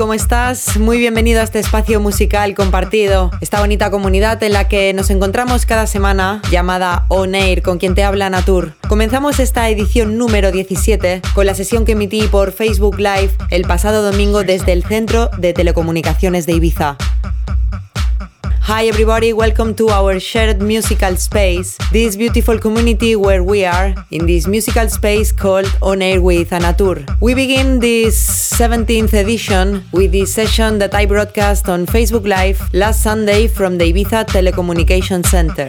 ¿Cómo estás? Muy bienvenido a este espacio musical compartido, esta bonita comunidad en la que nos encontramos cada semana, llamada On Air, con quien te habla Natur. Comenzamos esta edición número 17 con la sesión que emití por Facebook Live el pasado domingo desde el Centro de Telecomunicaciones de Ibiza. Hi everybody, welcome to our shared musical space, this beautiful community where we are in this musical space called On Air with Anatur. We begin this 17th edition with this session that I broadcast on Facebook Live last Sunday from the Ibiza Telecommunication Center.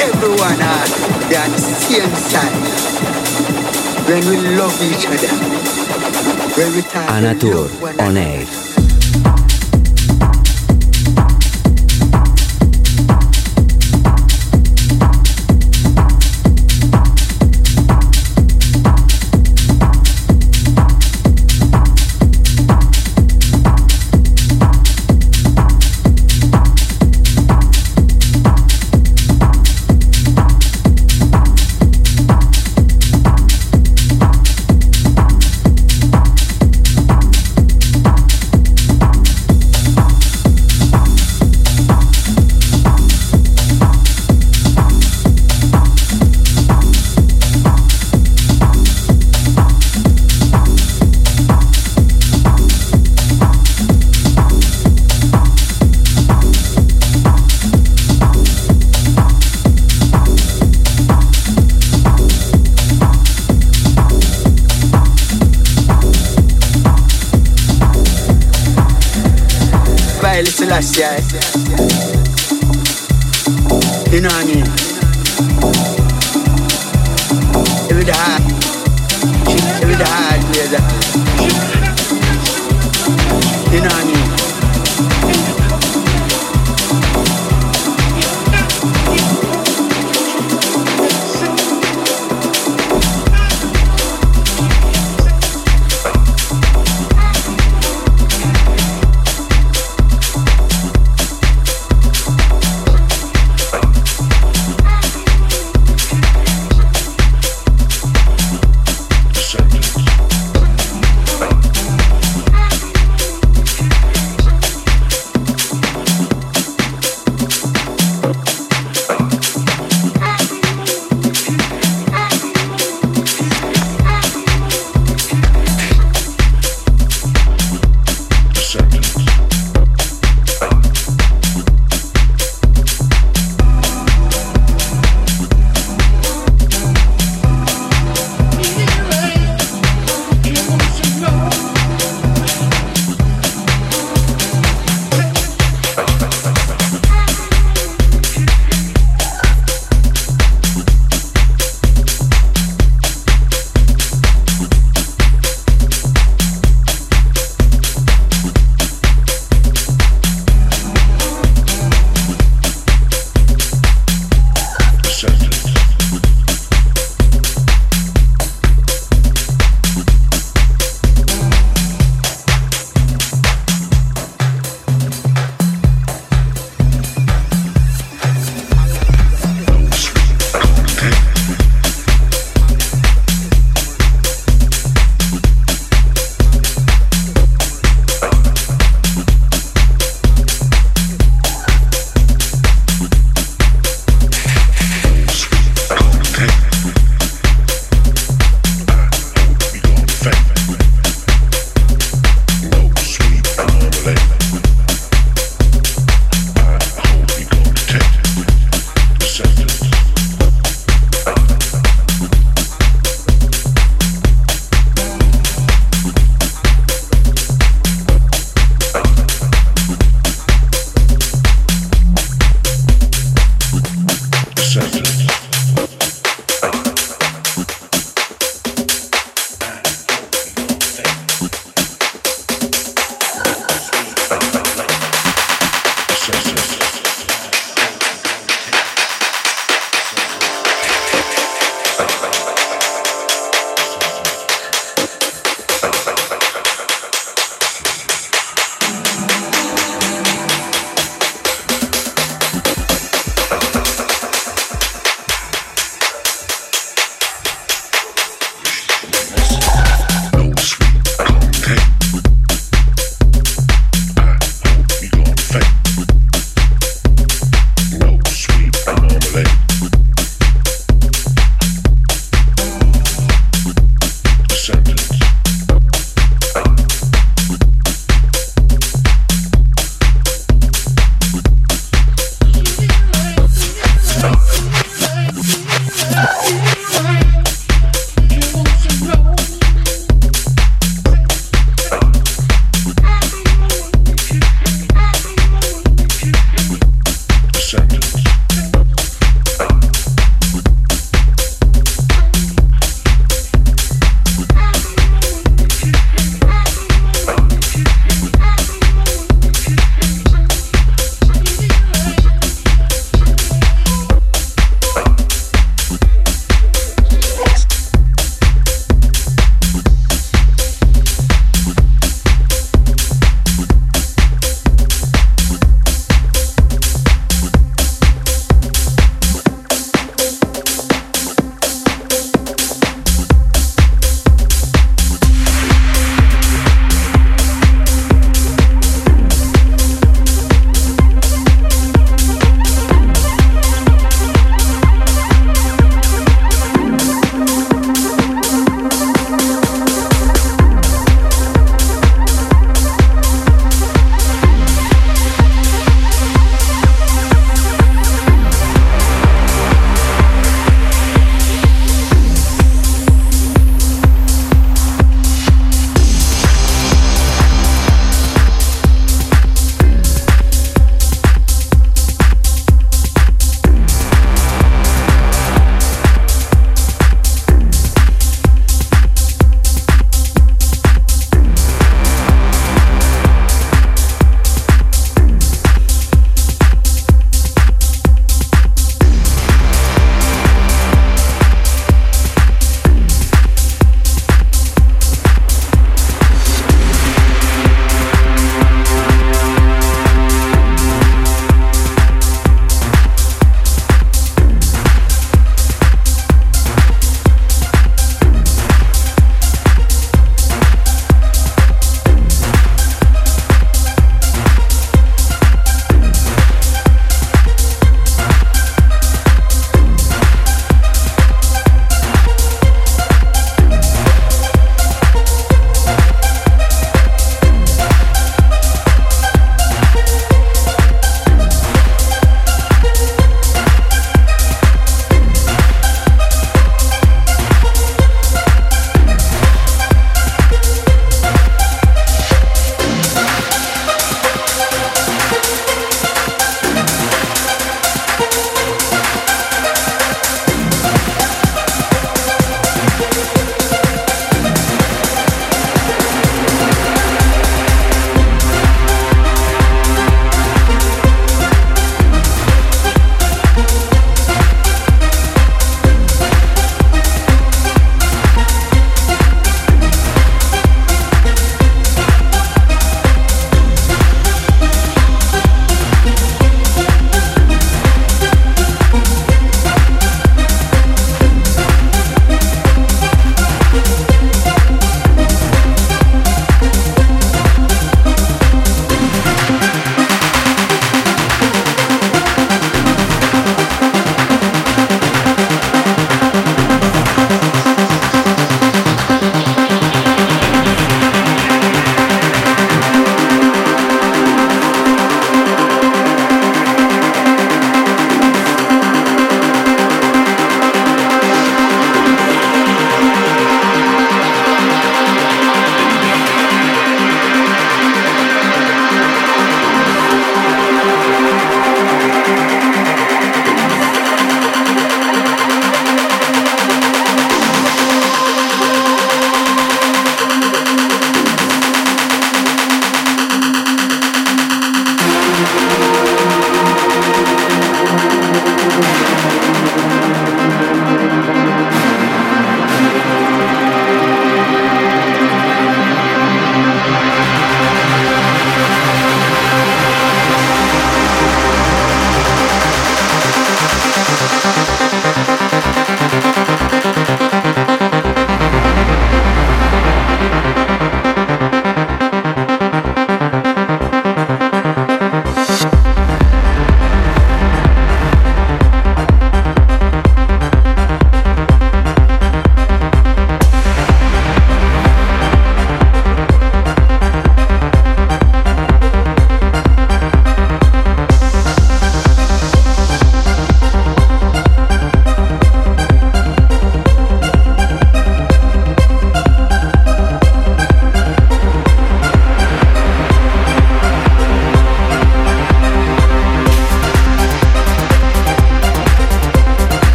Everyone has that same side. When we love each other. When we Anatur on air. Sebastian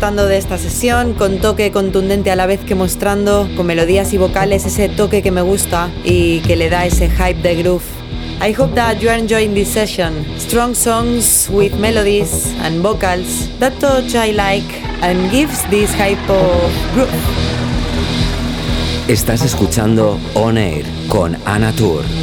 disfrutando de esta sesión con toque contundente a la vez que mostrando con melodías y vocales ese toque que me gusta y que le da ese hype de groove. I hope that you are enjoying this session. Strong songs with melodies and vocals. That touch I like and gives this hype of groove. Estás escuchando On Air con Anatur. nine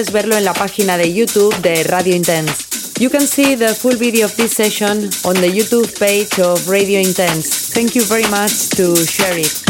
puedes verlo en la página de YouTube de Radio Intense. You can see the full video of this session on the YouTube page of Radio Intense. Thank you very much to share it.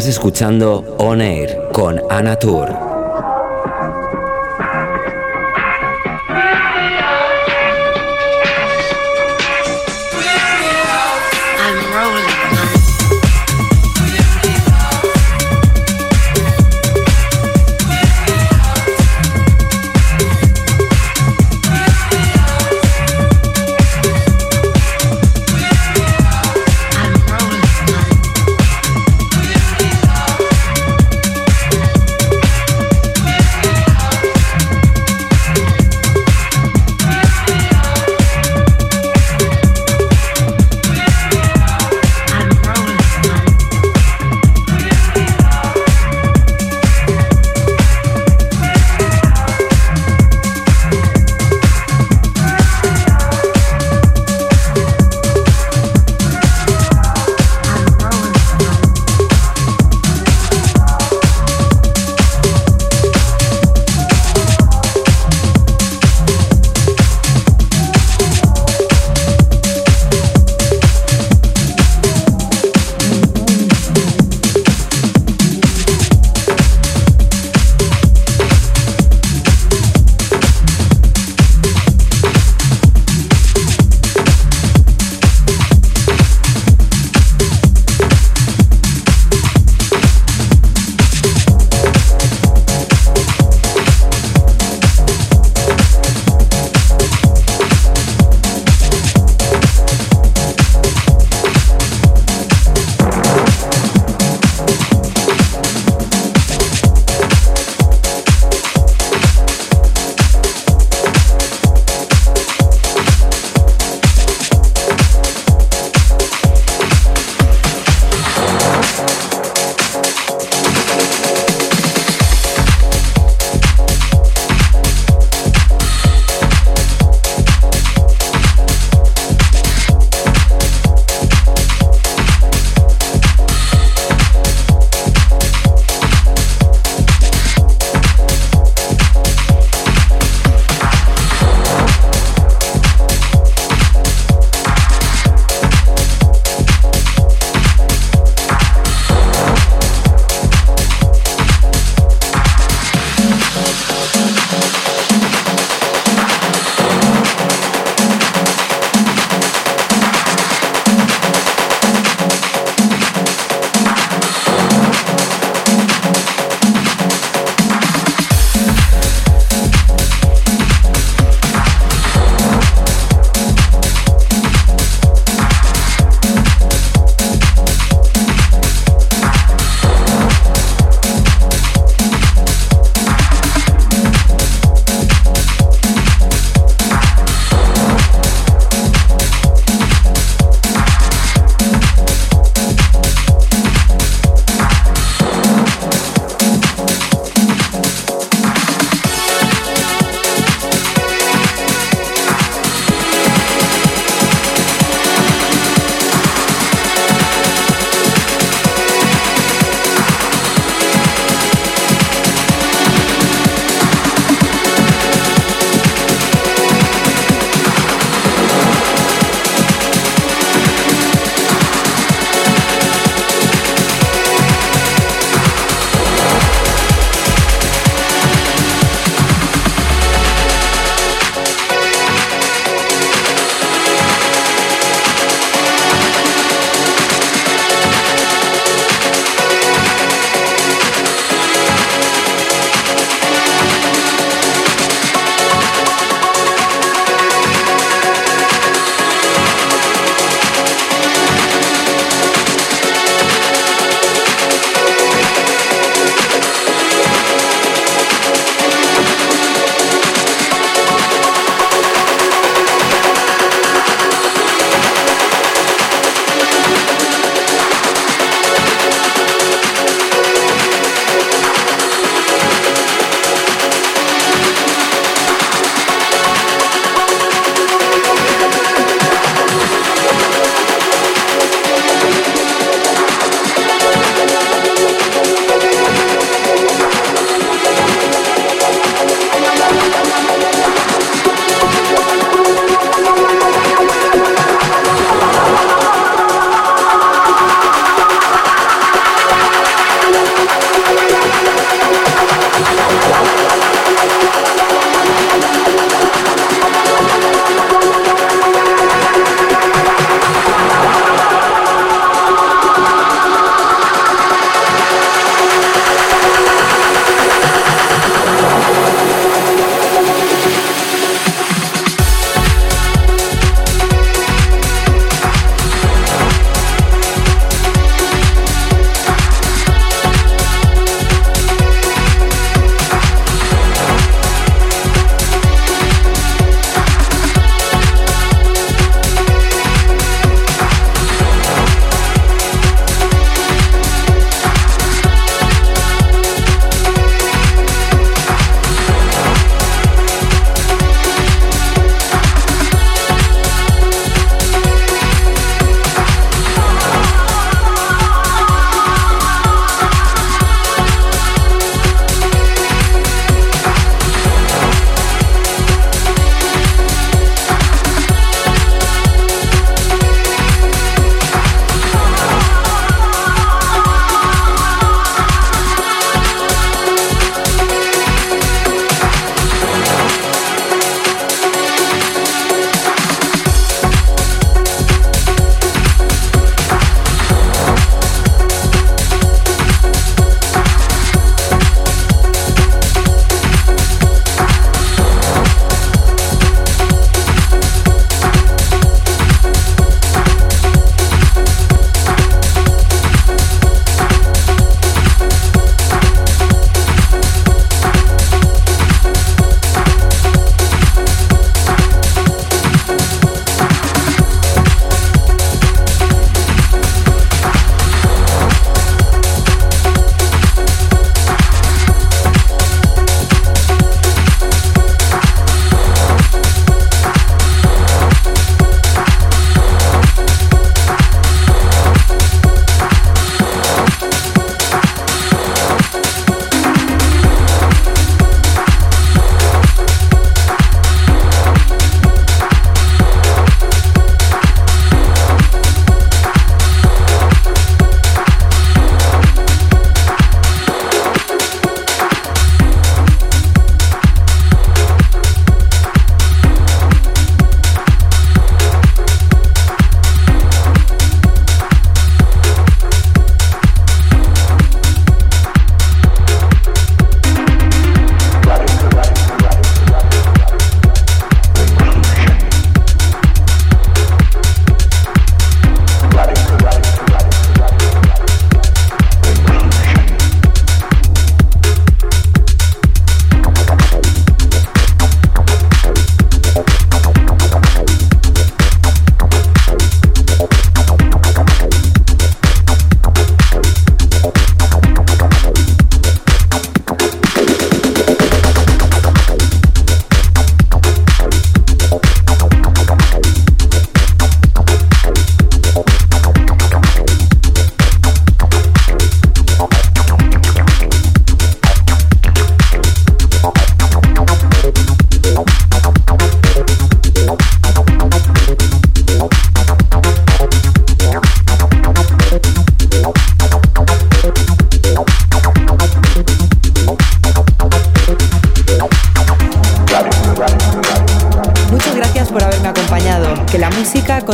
Estás escuchando On Air con Anatur.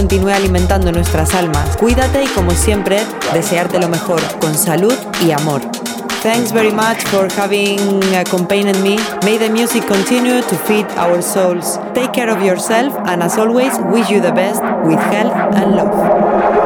Continúe alimentando nuestras almas. Cuídate y como siempre, desearte lo mejor, con salud y amor. Thanks very much for having accompanied me. May the music continue to feed our souls. Take care of yourself and as always, wish you the best with health and love.